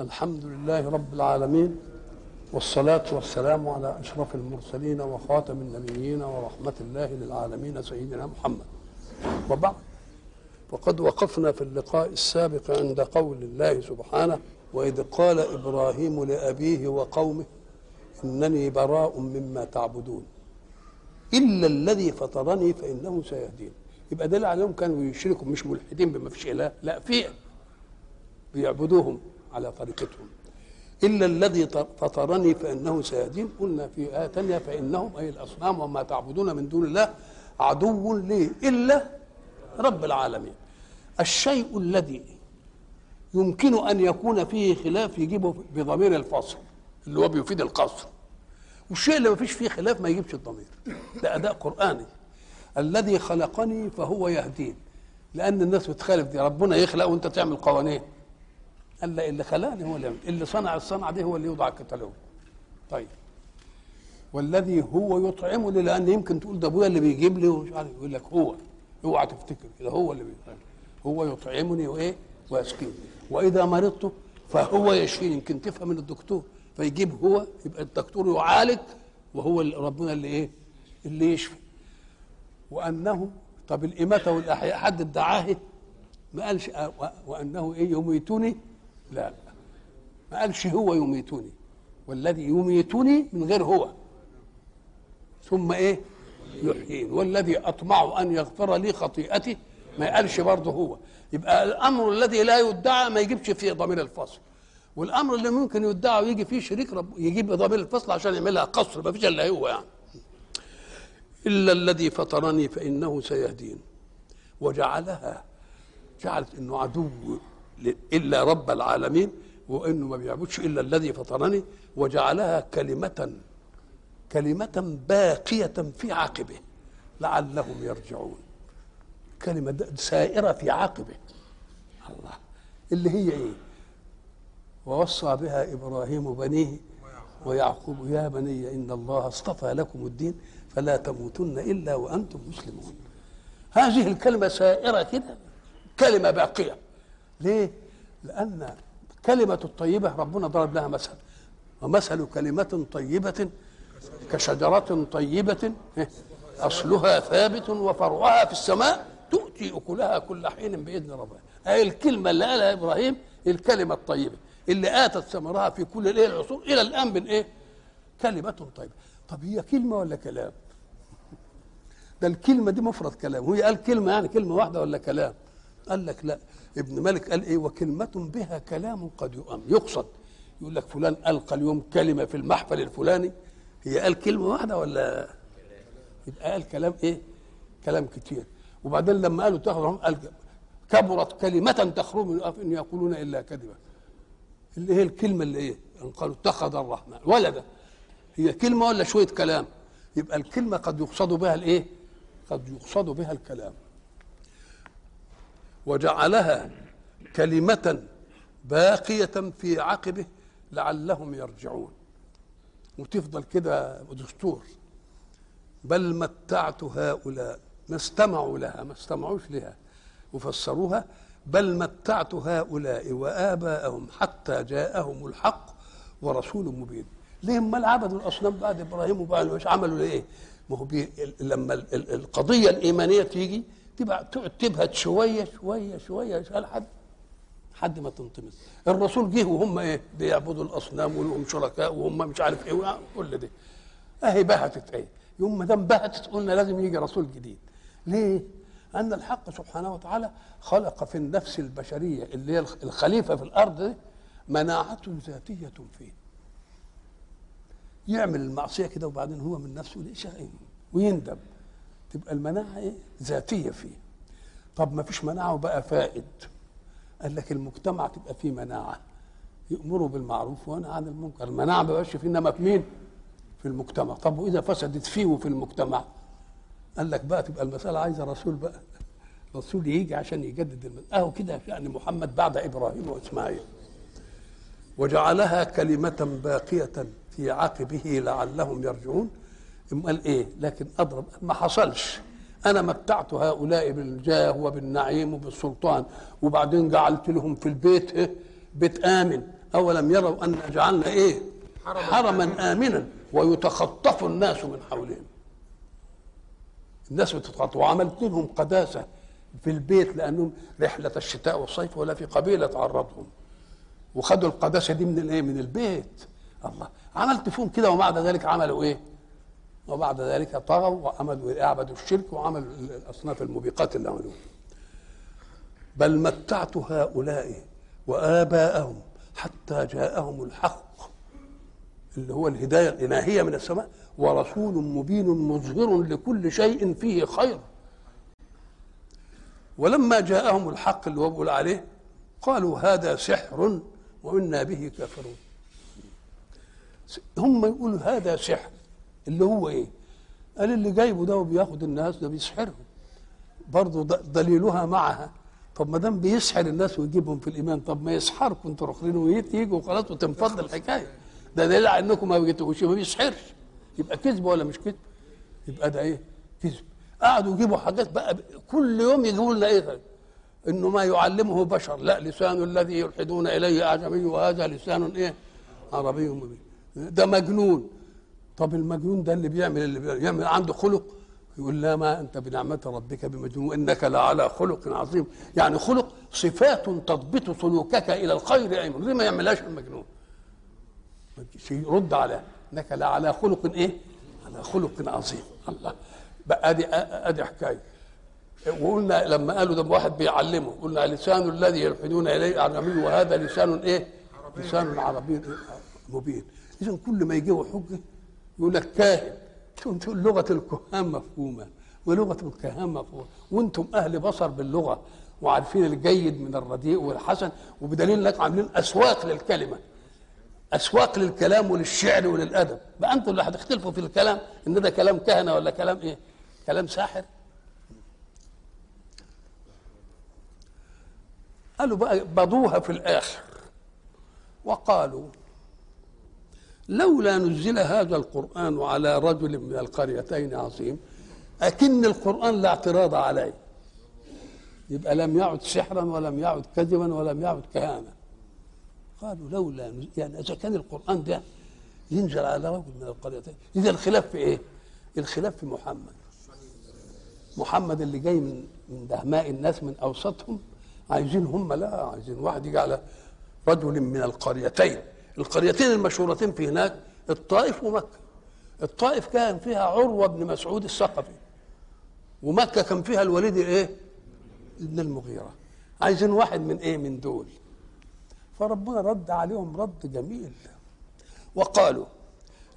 الحمد لله رب العالمين والصلاة والسلام على أشرف المرسلين وخاتم النبيين ورحمة الله للعالمين سيدنا محمد. وبعد وقد وقفنا في اللقاء السابق عند قول الله سبحانه وإذ قال إبراهيم لأبيه وقومه إنني براء مما تعبدون. إلا الذي فطرني فإنه سيهدين. يبقى دليل عليهم كانوا يشركوا مش ملحدين بما فيش إله لا في بيعبدوهم. على طريقتهم. إلا الذي فطرني فإنه سيهدين. قلنا في آية تانية فإنهم أي الأصنام وما تعبدون من دون الله عدو لي. إلا رب العالمين. الشيء الذي يمكن أن يكون فيه خلاف يجيبه بضمير الفصل اللي هو بيفيد القصر. والشيء اللي ما فيش فيه خلاف ما يجيبش الضمير. ده أداء قرآني. الذي خلقني فهو يهدين. لأن الناس بتخالف دي ربنا يخلق وأنت تعمل قوانين. قال لا اللي خلقني هو اللي. اللي صنع الصنعة دي هو اللي يوضع الكتالوج طيب. والذي هو يطعمني لأن يمكن تقول ده أبويا اللي بيجيب لي ومش عارف يقول لك هو. اوعى تفتكر كده هو اللي بيطعمني هو يطعمني وإيه؟ ويسقيني. وإذا مرضت فهو يشفيني. يمكن تفهم من الدكتور. فيجيب هو يبقى الدكتور يعالج وهو ربنا اللي إيه؟ اللي يشفي. وأنه طب الإماتة والأحياء حد ادعاه؟ ما قالش وأنه إيه؟ يميتني لا لا. ما قالش هو يميتني والذي يميتني من غير هو. ثم إيه؟ يحيين. والذي أطمع أن يغفر لي خطيئتي ما قالش برضه هو. يبقى الأمر الذي لا يدعى ما يجيبش فيه ضمير الفصل. والأمر اللي ممكن يدعى ويجي فيه شريك رب يجيب ضمير الفصل عشان يعملها قصر ما فيش إلا هو يعني. إلا الذي فطرني فإنه سيهدين. وجعلها جعلت إنه عدو. إلا رب العالمين وإنه ما بيعبدش إلا الذي فطرني وجعلها كلمة كلمة باقية في عقبه لعلهم يرجعون. كلمة سائرة في عقبه. الله. اللي هي إيه؟ ووصى بها إبراهيم بنيه ويعقوب يا بني إن الله اصطفى لكم الدين فلا تموتن إلا وأنتم مسلمون. هذه الكلمة سائرة كده كلمة باقية. ليه؟ لأن كلمة الطيبة ربنا ضرب لها مثل. ومثل كلمة طيبة كشجرة طيبة أصلها ثابت وفرعها في السماء تؤتي أكلها كل حين بإذن ربها. هي الكلمة اللي قالها إبراهيم الكلمة الطيبة. اللي آتت ثمرها في كل الايه العصور إلى الآن من إيه؟ كلمة طيبة. طب هي كلمة ولا كلام؟ ده الكلمة دي مفرد كلام. وهي قال كلمة يعني كلمة واحدة ولا كلام؟ قال لك لا. ابن مالك قال إيه؟ وكلمة بها كلام قد يؤم. يقصد. يقول لك فلان ألقى اليوم كلمة في المحفل الفلاني. هي قال كلمة واحدة ولا؟ يبقى قال كلام إيه؟ كلام كتير. وبعدين لما قالوا تخرج قال كبرت كلمة تخرج من أف إن يقولون إلا كذبا. اللي هي الكلمة اللي إيه؟ أن قالوا اتخذ الرحمن ولدا هي كلمة ولا شوية كلام؟ يبقى الكلمة قد يقصد بها الإيه؟ قد يقصد بها الكلام. وجعلها كلمة باقية في عقبه لعلهم يرجعون. وتفضل كده دستور بل متعت هؤلاء ما استمعوا لها ما استمعوش لها وفسروها. بل متعت هؤلاء وآباءهم حتى جاءهم الحق ورسول مبين. ليه امال عبدوا الاصنام بعد إبراهيم وبعد مش عملوا ليه؟ ما هو لما القضية الإيمانية تيجي تبقى تقعد تبهت شوية شوية شوية لحد حد. ما تنطمس. الرسول جه وهم إيه؟ بيعبدوا الأصنام ولهم شركاء وهم مش عارف إيه كل ده. أهي بهتت إيه؟ يوم ما دام بهتت قلنا لازم يجي رسول جديد. ليه؟ أن الحق سبحانه وتعالى خلق في النفس البشرية اللي هي الخليفة في الأرض دي مناعة ذاتية فيه. يعمل المعصية كده وبعدين هو من نفسه ليش ويندم تبقى المناعة إيه؟ ذاتية فيه. طب ما فيش مناعة وبقى فائد. قال لك المجتمع تبقى فيه مناعة. يأمروا بالمعروف وينهى عن المنكر. المناعة ما بقاش فيه إنما في مين؟ في المجتمع. طب وإذا فسدت فيه وفي المجتمع؟ قال لك بقى تبقى المسألة عايزة رسول بقى. رسول يجي عشان يجدد المسألة أهو كده يعني محمد بعد إبراهيم وإسماعيل. وجعلها كلمة باقية في عقبه لعلهم يرجعون. قال إيه؟ لكن أضرب. ما حصلش. أنا متعت هؤلاء بالجاه وبالنعيم وبالسلطان وبعدين جعلت لهم في البيت إيه؟ بيت آمن. أولم يروا أن جعلنا إيه؟ حرما آمنا. ويتخطف الناس من حولهم. الناس بتتخطف. وعملت لهم قداسة في البيت لأنهم رحلة الشتاء والصيف ولا في قبيلة تعرضهم. وخدوا القداسة دي من الإيه؟ من البيت. الله. عملت فيهم كده وبعد ذلك عملوا إيه؟ وبعد ذلك طغوا وعملوا أعبدوا الشرك وعملوا الأصناف الموبقات اللي عملوها. بل متعت هؤلاء وآباءهم حتى جاءهم الحق اللي هو الهداية الإلهية من السماء ورسول مبين مظهر لكل شيء فيه خير. ولما جاءهم الحق اللي هو بيقول عليه قالوا هذا سحر وإنا به كافرون. هم يقولوا هذا سحر. اللي هو إيه؟ قال اللي جايبه ده وبياخد الناس ده بيسحرهم. برضه دليلها معها. طب ما دام بيسحر الناس ويجيبهم في الإيمان طب ما يسحركم أنتوا الاخرين ويجوا وخلاص وتنفض الحكاية. ده دليل على إنكم ما بيجيتوش ما بيسحرش. يبقى كذب ولا مش كذب؟ يبقى ده إيه؟ كذب. قعدوا يجيبوا حاجات بقى كل يوم يجيبوا لنا إيه إنه ما يعلمه بشر. لا لسان الذي يلحدون إليه أعجمي وهذا لسان إيه؟ عربي مبين. ده مجنون. طب المجنون ده اللي بيعمل اللي بيعمل عنده خلق؟ يقول لا ما أنت بنعمة ربك بمجنون إنك لعلى خلق عظيم. يعني خلق صفات تضبط سلوكك إلى الخير ايمن ليه ما يعملهاش المجنون؟ يرد على إنك لعلى خلق إيه؟ على خلق عظيم. الله. بقى ادي أدي حكاية. وقلنا لما قالوا ده واحد بيعلمه قلنا لسان الذي يلحدون إليه اعجمي وهذا لسان إيه؟ لسان عربي مبين. اذا كل ما يجيبوا حجه يقول لك كاهن تقول لغة الكهان مفهومة؟ ولغه الكهان مفهومة. وأنتم أهل بصر باللغة وعارفين الجيد من الرديء والحسن وبدليل إنك عاملين أسواق للكلمة. أسواق للكلام وللشعر وللأدب. بقى أنتم اللي هتختلفوا في الكلام إن ده كلام كهنة ولا كلام إيه؟ كلام ساحر. قالوا بقى بضوها في الآخر. وقالوا لولا نزل هذا القرآن على رجل من القريتين عظيم أكن القرآن لا اعتراض عليه. يبقى لم يعد سحرا ولم يعد كذبا ولم يعد كهانة قالوا لولا يعني إذا كان القرآن ده ينزل على رجل من القريتين إذا الخلاف في إيه؟ الخلاف في محمد. محمد اللي جاي من من دهماء الناس من أوسطهم عايزين هم لا عايزين واحد يجي على رجل من القريتين. القريتين المشهورتين في هناك الطائف ومكة. الطائف كان فيها عروة بن مسعود الثقفي. ومكة كان فيها الوليد إيه؟ ابن المغيرة. عايزين واحد من إيه؟ من دول. فربنا رد عليهم رد جميل. وقالوا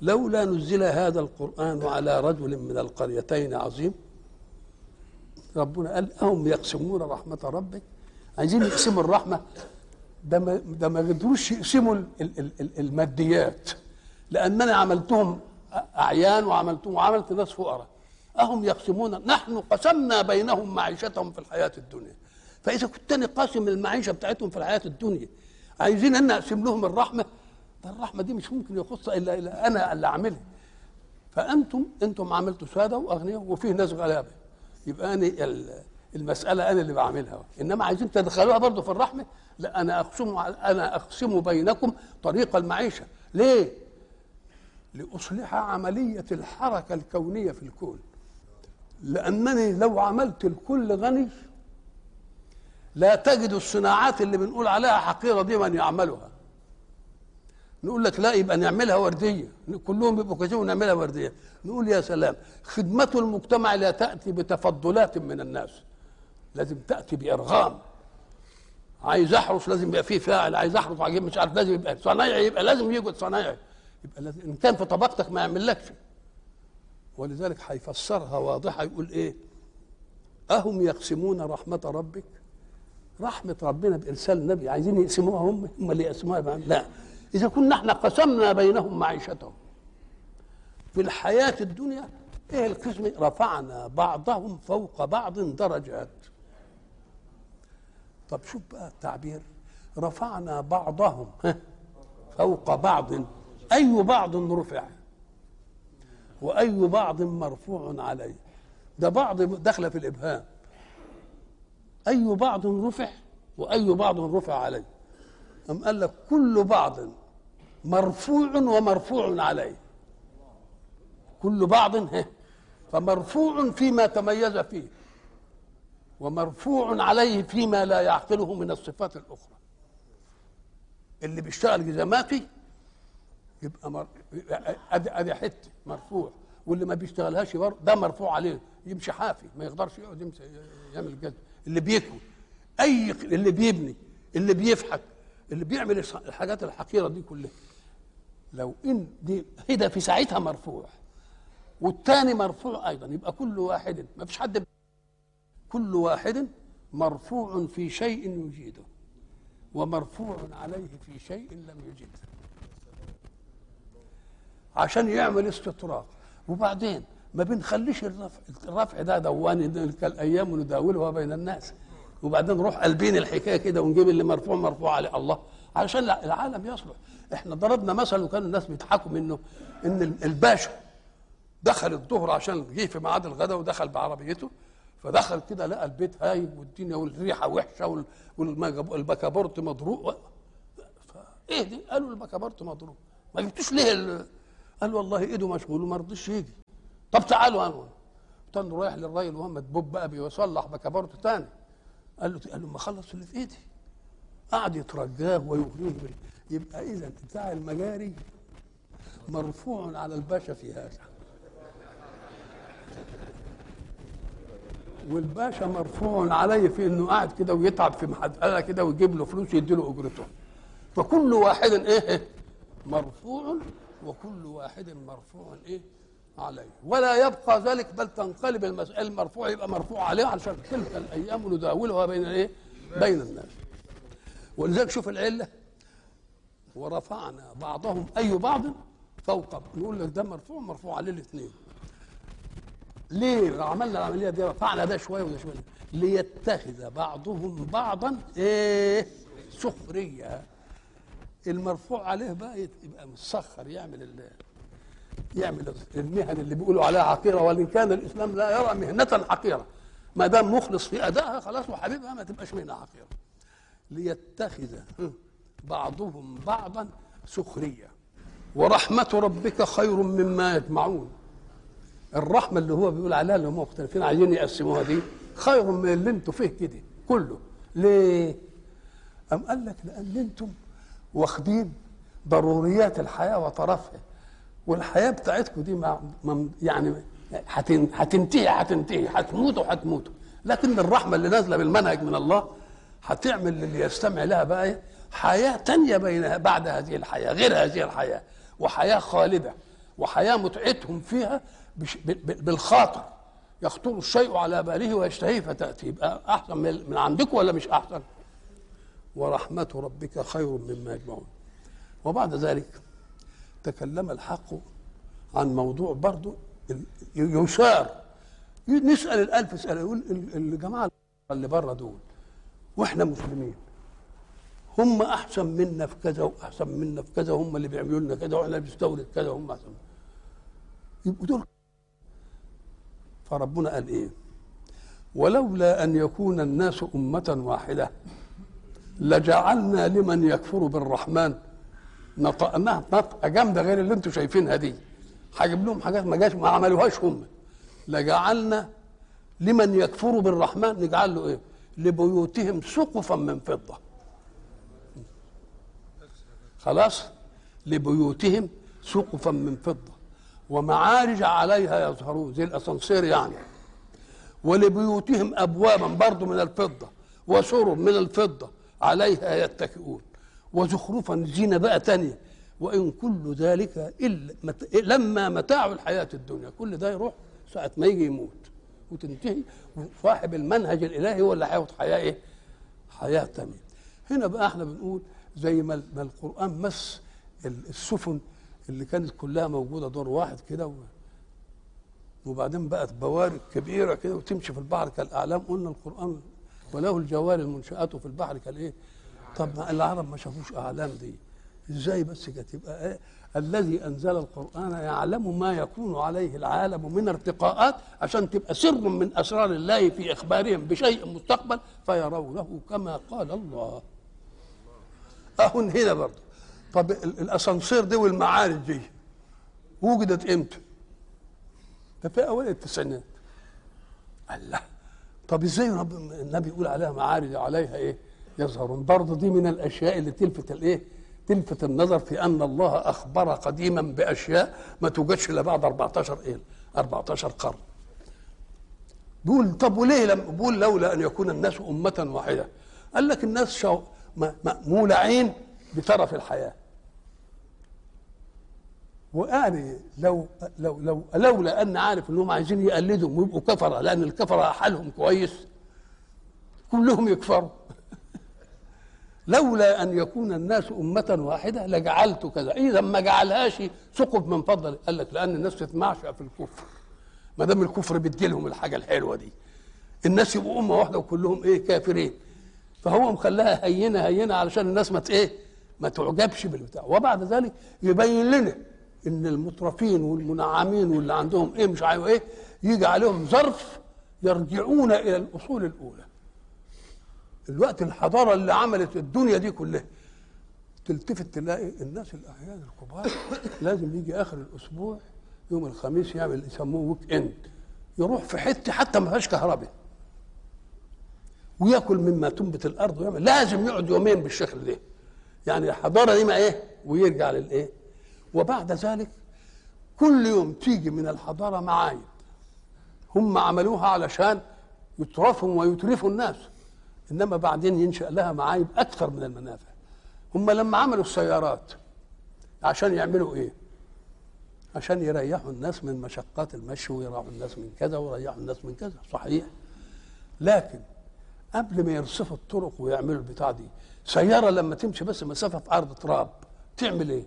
لولا نزل هذا القرآن على رجل من القريتين عظيم. ربنا قال أهم يقسمون رحمة ربك؟ عايزين يقسموا الرحمة؟ ده ما ده ما قدروش يقسموا الماديات. لأن أنا عملتهم أعيان وعملتهم وعملت ناس فقراء. أهم يقسمون نحن قسمنا بينهم معيشتهم في الحياة الدنيا. فإذا كنت أنا قاسم المعيشة بتاعتهم في الحياة الدنيا عايزين أن أقسم لهم الرحمة ده الرحمة دي مش ممكن يخص الا, إلا أنا اللي أعملها. فانتم أنتم عملتوا سادة وأغنياء وفيه ناس غلابة. يبقى أنا المسألة أنا اللي بعملها. إنما عايزين تدخلوها برضه في الرحمة لا أنا أقسم أنا أقسم بينكم طريق المعيشة. ليه؟ لأصلح عملية الحركة الكونية في الكون. لأنني لو عملت الكل غني لا تجد الصناعات اللي بنقول عليها حقيرة دي من يعملها. نقول لك لا يبقى نعملها وردية. كلهم يبقوا كذا ونعملها وردية. نقول يا سلام خدمه المجتمع لا تأتي بتفضلات من الناس. لازم تأتي بإرغام. عايز احرس لازم يبقى فيه فاعل عايز احرس عجيب مش عارف لازم يبقى صنايعي يبقى لازم يوجد صنايعي. يبقى لازم إن كان في طبقتك ما يعملكش. ولذلك هيفسرها واضحة يقول إيه؟ أهم يقسمون رحمة ربك؟ رحمة ربنا بإرسال النبي. عايزين يقسموها هم؟ هم اللي يقسموها لا. إذا كنا إحنا قسمنا بينهم معيشتهم. في الحياة الدنيا إيه القسم؟ رفعنا بعضهم فوق بعض درجات. طب شوف بقى التعبير. رفعنا بعضهم فوق بعض. أي بعض رفع. وأي بعض مرفوع عليه. ده بعض داخلة في الإبهام. أي بعض رفع وأي بعض رفع عليه. أم قال لك كل بعض مرفوع ومرفوع عليه. كل بعض فمرفوع فيما تميز فيه. ومرفوع عليه فيما لا يعقله من الصفات الأخرى. اللي بيشتغل جزماتي يبقى مر... ادي أدي حتة مرفوع واللي ما بيشتغلهاش برضه ده مرفوع عليه يمشي حافي ما يقدرش يقعد يمشي يعمل جد اللي بيكوي أي اللي بيبني اللي بيفحك اللي بيعمل الحاجات الحقيرة دي كلها. لو إن دي هدا في ساعتها مرفوع والثاني مرفوع أيضا يبقى كل واحد ما فيش حد كل واحد مرفوع في شيء يجيده ومرفوع عليه في شيء لم يجده. عشان يعمل استطراق. وبعدين ما بنخليش الرفع الرفع ده دواني الأيام نداولها بين الناس. وبعدين نروح قلبين الحكاية كده ونجيب اللي مرفوع مرفوع عليه الله. علشان العالم يصلح. إحنا ضربنا مثل وكان الناس بيضحكوا منه إن الباشا دخل الظهر عشان جه في ميعاد الغداء ودخل بعربيته. فدخل كده لقى البيت هايب والدنيا والريحة وحشة والبكابورت مضروب. إيه دي؟ قالوا البكابورت مضروب. ما جبتوش ليه ال... قال والله إيده مشغول وما رضيش يجي. طب تعالوا أنا. كان رايح للراجل وهو مدبوب بقى بيصلح بكابورت تاني. قال له قال له ما خلص اللي في إيدي. قعد يترجاه ويغريه بال... يبقى إذا بتاع المجاري مرفوع على الباشا في هذا. والباشا مرفوع عليه في إنه قاعد كده ويتعب في محدقه كده ويجيب له فلوس يدي له أجرته. فكل واحد إيه؟ مرفوع وكل واحد مرفوع إيه؟ عليه. ولا يبقى ذلك بل تنقلب المسألة المرفوع يبقى مرفوع عليه علشان تلك الأيام نداولها بين إيه؟ بين الناس. ولذلك شوف العلة. ورفعنا بعضهم أي بعض فوق نقول لك ده مرفوع مرفوع عليه الاثنين. ليه عملنا العملية دي رفعنا ده شوية وده شوية ليتخذ بعضهم بعضا إيه؟ سخرية. المرفوع عليه بقى يبقى مسخر يعمل ال يعمل المهن اللي بيقولوا عليها حقيرة وإن كان الإسلام لا يرى مهنة حقيرة. ما دام مخلص في أدائها خلاص وحبيبها ما تبقاش مهنة حقيرة. ليتخذ بعضهم بعضا سخرية. ورحمة ربك خير مما يجمعون. الرحمة اللي هو بيقول عليها اللي هم مختلفين عايزين يقسموها دي خير من اللي أنتوا فيه كده كله. ليه؟ أم قال لك لأن أنتم واخدين ضروريات الحياة وطرفها والحياة بتاعتكم دي مع يعني هتنتهي هتنتهي هتموتوا هتموتوا لكن الرحمة اللي نازلة بالمنهج من الله هتعمل للي يستمع لها بقى حياة تانية بين بعد هذه الحياة غير هذه الحياة وحياة خالدة وحياة متعتهم فيها بالخاطر يخطر الشيء على باله ويشتهيه فتأتي. يبقى أحسن من عندكم ولا مش أحسن؟ ورحمة ربك خير مما يجمعون. وبعد ذلك تكلم الحق عن موضوع برضه يشار. نسأل الألف سؤال يقول الجماعة اللي بره دول وإحنا مسلمين هم أحسن منا في كذا وأحسن منا في كذا هم اللي بيعملوا لنا كذا وإحنا بنستورد كذا هم أحسن. يبقوا دول فربنا قال إيه؟ ولولا أن يكون الناس أمة واحدة لجعلنا لمن يكفر بالرحمن. نطقناها نطقة جامدة غير اللي أنتم شايفينها دي. هجيب لهم حاجات ما جاش ما عملوهاش هم. لجعلنا لمن يكفر بالرحمن نجعل له إيه؟ لبيوتهم سقفا من فضة. خلاص؟ لبيوتهم سقفا من فضة. ومعارج عليها يظهرون زي الأسانسير يعني. ولبيوتهم ابوابا برضه من الفضة وسرر من الفضة عليها يتكئون. وزخرفا زينة بقى تانية. وإن كل ذلك إلا مت... لما متاع الحياة الدنيا. كل ده يروح ساعة ما يجي يموت وتنتهي. صاحب المنهج الإلهي هو اللي هياخد حياة إيه؟ حياة تانية. هنا بقى إحنا بنقول زي ما القرآن مس السفن اللي كانت كلها موجودة دور واحد كده. وبعدين بقت بوارق كبيرة كده وتمشي في البحر كالأعلام قلنا القرآن وله الجوار المنشآت في البحر كالإيه؟ طب ما العرب ما شافوش أعلام دي إزاي بس كانت تبقى إيه؟ الذي أنزل القرآن يعلم ما يكون عليه العالم من ارتقاءات عشان تبقى سر من أسرار الله في إخبارهم بشيء مستقبل فيرونه كما قال الله أهون هنا برضه طب ال- الأسانسير دي والمعارج دي وجدت إمتى؟ ده في أوائل التسعينات الله طب إزاي رب النبي يقول عليها معارج عليها إيه؟ يظهرون برضه دي من الأشياء اللي تلفت الإيه؟ تلفت النظر في أن الله أخبر قديما بأشياء ما توجدش إلا بعد 14 إيه؟ 14 قرن. بيقول طب وليه لم بيقول لولا أن يكون الناس أمة واحدة؟ قال لك الناس شو م- م- مولعين بترف الحياة. وقال لو لو لو لولا أن عارف إنهم عايزين يقلدوا ويبقوا كفرة لأن الكفرة حالهم كويس كلهم يكفروا. لولا أن يكون الناس أمة واحدة لجعلت كذا. إذا ما جعلهاش سقف من فضل. قال لك لأن الناس تتمعشق في الكفر. ما دام الكفر بيدي لهم الحاجة الحلوة دي. الناس يبقوا أمة واحدة وكلهم إيه؟ كافرين. فهو مخلاها هينة هينة علشان الناس ما إيه؟ ما تعجبش بالبتاع. وبعد ذلك يبين لنا إن المترفين والمنعمين واللي عندهم إيه مش عارف إيه يجي عليهم ظرف يرجعون إلى الأصول الأولى. الوقت الحضارة اللي عملت الدنيا دي كلها تلتفت تلاقي الناس الاعيان الكبار لازم يجي آخر الأسبوع يوم الخميس يعمل يسموه weekend يروح في حتة حتى ما فيهاش كهرباء. وياكل مما تنبت الأرض ويعمل. لازم يقعد يومين بالشكل ده. يعني الحضاره دي ما إيه؟ ويرجع للايه وبعد ذلك كل يوم تيجي من الحضارة معايب. هم عملوها علشان يترفوا ويترفوا الناس. إنما بعدين ينشأ لها معايب أكثر من المنافع. هم لما عملوا السيارات عشان يعملوا إيه؟ عشان يريحوا الناس من مشقات المشي ويريحوا الناس من كذا ويريحوا الناس من كذا. صحيح. لكن قبل ما يرصفوا الطرق ويعملوا البتاع دي سيارة لما تمشي بس مسافة في أرض تراب تعمل إيه؟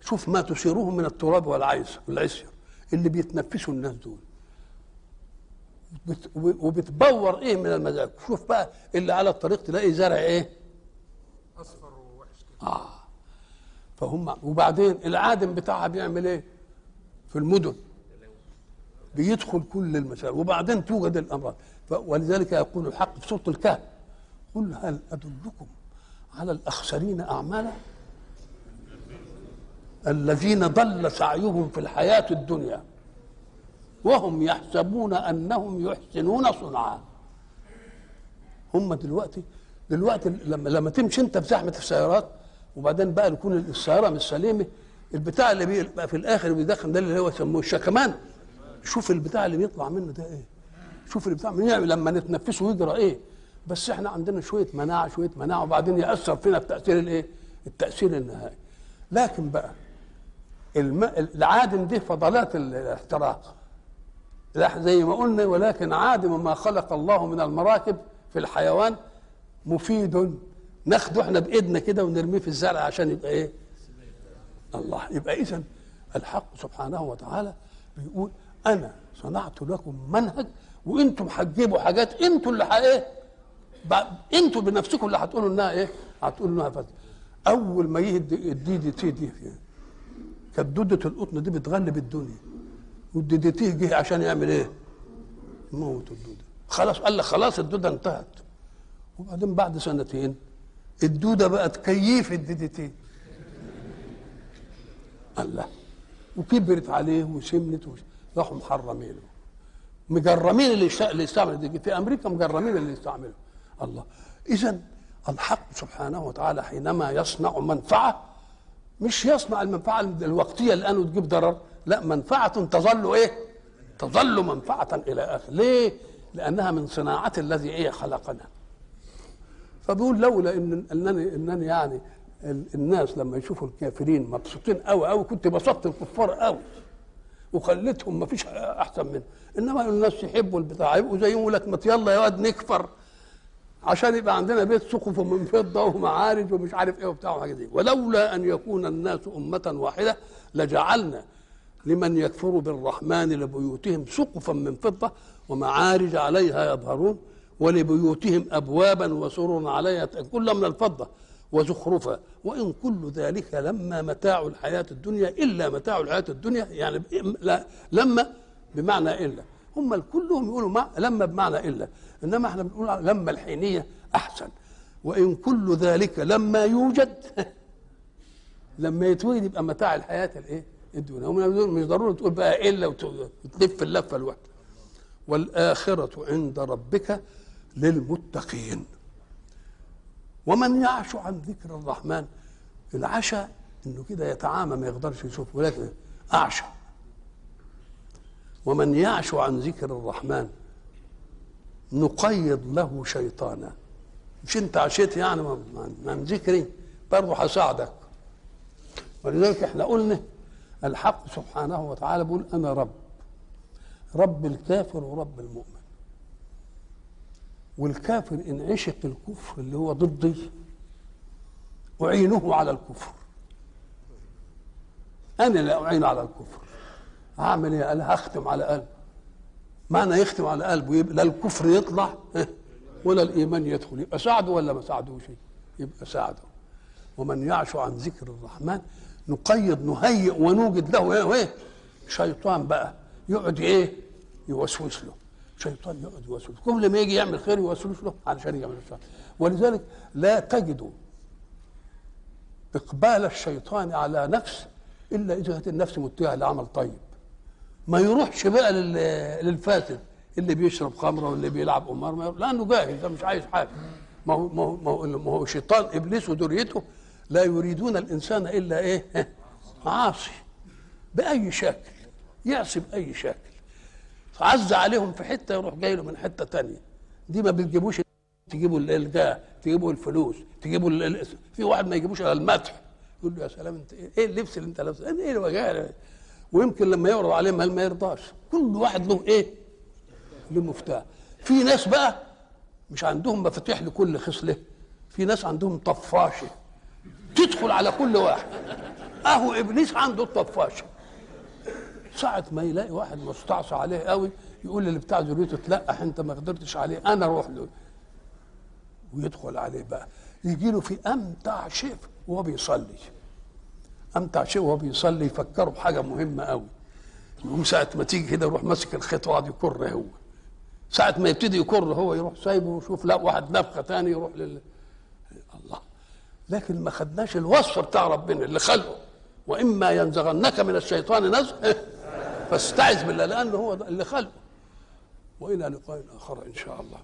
شوف ما تثيره من التراب والعيس والعسير اللي بيتنفسوا الناس دول. بت- وبتبور إيه من المزاج شوف بقى اللي على الطريق تلاقي زرع إيه؟ أصفر ووحش كده. آه. فهم وبعدين العادم بتاعها بيعمل إيه؟ في المدن. بيدخل كل المسائل. وبعدين توجد الأمراض. ولذلك يقول الحق في سورة الكهف قل هل أدلكم على الأخسرين أعمالا الذين ضل سعيهم في الحياة الدنيا وهم يحسبون أنهم يحسنون صنعا. هم دلوقتي دلوقتي لما لما تمشي أنت في زحمة السيارات وبعدين بقى يكون السيارة مش سليمة البتاع اللي بيبقى في الآخر بيدخن ده اللي هو يسموه الشكمان. شوف البتاع اللي بيطلع منه ده إيه؟ شوف اللي بتاع يعني لما نتنفسه يجرى إيه؟ بس إحنا عندنا شوية مناعة شوية مناعة وبعدين يأثر فينا التاثير الإيه؟ التأثير النهائي. لكن بقى الم... العادم دي فضلات ال- الاحتراق. لا زي ما قلنا ولكن عادم ما خلق الله من المراكب في الحيوان مفيد. ناخده إحنا بإيدنا كده ونرميه في الزرع عشان يبقى إيه؟ الله. يبقى اذا الحق سبحانه وتعالى بيقول أنا صنعت لكم منهج وأنتم هتجيبوا حاجات أنتم اللي إيه أنتم بنفسكم اللي هتقولوا إنها إيه؟ هتقولوا إنها فاتحه أول ما يهدي ال DDT دي كانت دودة القطن دي بتغلب الدنيا. وال DDT جه عشان يعمل إيه؟ يموت الدودة. خلاص قال لك خلاص الدودة انتهت. وبعدين بعد سنتين الدودة بقت كيف ال DDT. الله وكبرت عليه وسمنت راحوا محرمينه. مجرمين اللي يستعمل في أمريكا مجرمين اللي يستعمله الله. اذا الحق سبحانه وتعالى حينما يصنع منفعة مش يصنع المنفعة الوقتية الان وتجيب ضرر لا منفعة تظل إيه؟ تظل منفعة إلى آخر. ليه؟ لأنها من صناعة الذي إيه خلقنا. فبيقول لولا إن إنني إنني يعني ال- الناس لما يشوفوا الكافرين مبسوطين قوي قوي كنت بسطت الكفار قوي وخليتهم ما فيش أحسن منه إنما الناس يحبوا البتاع يبقوا زيهم يقول لك ما يلا يا واد نكفر. عشان يبقى عندنا بيت سقف من فضة ومعارج ومش عارف إيه وبتاع وحاجات دي. ولولا أن يكون الناس أمة واحدة لجعلنا لمن يكفر بالرحمن لبيوتهم سقفا من فضة ومعارج عليها يظهرون ولبيوتهم أبوابا وسررا عليها كلها من الفضة وزخرفا. وإن كل ذلك لما متاع الحياة الدنيا إلا متاع الحياة الدنيا يعني لا لما بمعنى إلا. هم كلهم يقولوا مع لما بمعنى إلا. إنما إحنا بنقول لما الحينية أحسن. وإن كل ذلك لما يوجد. لما يتوجد يبقى متاع الحياة الإيه؟ الدنيا. مش ضروري تقول بقى إلا وت- وتلف اللفة الواحده والآخرة عند ربك للمتقين. ومن يعش عن ذكر الرحمن العشاء إنه كده يتعامى ما يقدرش يشوف ولكن أعشى. ومن يعش عن ذكر الرحمن نقيض له شيطانا. مش انت عشيت يعني من- ذكري؟ برضه هساعدك. ولذلك إحنا قلنا الحق سبحانه وتعالى بيقول أنا رب. رب الكافر ورب المؤمن. والكافر إن عشق الكفر اللي هو ضدي أعينه على الكفر. أنا اللي اعينه على الكفر. هعمل إيه؟ قال هختم على قلبه معنى يختم على قلبه يبقى لا الكفر يطلع ولا الإيمان يدخل. يبقى ساعده ولا ما ساعدوش؟ يبقى ساعده. ومن يعش عن ذكر الرحمن نقيض نهيئ ونوجد له إيه إيه شيطان بقى يقعد إيه؟ يوسوس له. شيطان يقعد يوسوس كل ما يجي يعمل خير يوسوس له علشان يعمل الشر. ولذلك لا تجد إقبال الشيطان على نفس إلا إذا كانت النفس متجهة لعمل طيب. ما يروحش بقى لل- للفاسد اللي بيشرب خمرة واللي بيلعب قمار لأنه جاهل ده مش عايز حاجة. ما هو ما هو ما هو, شيطان إبليس وذريته لا يريدون الإنسان إلا إيه؟ عاصي بأي شكل يعصي بأي شكل. عز عليهم في حتة يروح جاي له من حتة تانية. دي ما بتجيبوش تجيبوا الالجاء تجيبوا الفلوس تجيبوا في واحد ما يجيبوش إلا المدح. يقول له يا سلام أنت إيه إيه اللبس اللي أنت لابسه؟ إيه الوجاهه؟ ويمكن لما يعرض عليه مال ما يرضاش. كل واحد له إيه؟ له مفتاح. في ناس بقى مش عندهم مفاتيح لكل خصله. في ناس عندهم طفاشة. تدخل على كل واحد. أهو إبليس عنده الطفاشة. ساعة ما يلاقي واحد مستعصى عليه قوي يقول اللي بتاع ذريته تلقح أنت ما قدرتش عليه أنا أروح له. ويدخل عليه بقى. يجي له في أمتع شيء وهو بيصلي. أمتع شيء وهو بيصلي يفكره بحاجة مهمة قوي يقوم ساعة ما تيجي كده يروح ماسك الخيط وقعد يكر هو. ساعة ما يبتدي يكر هو يروح سايبه ويشوف لا واحد نفخة تاني يروح لل. الله. لكن ما خدناش الوصف بتاع ربنا اللي خلقه. وإما ينزغنك من الشيطان نزغ فاستعذ بالله لأنه هو اللي خلقه. وإلى لقاء آخر إن شاء الله.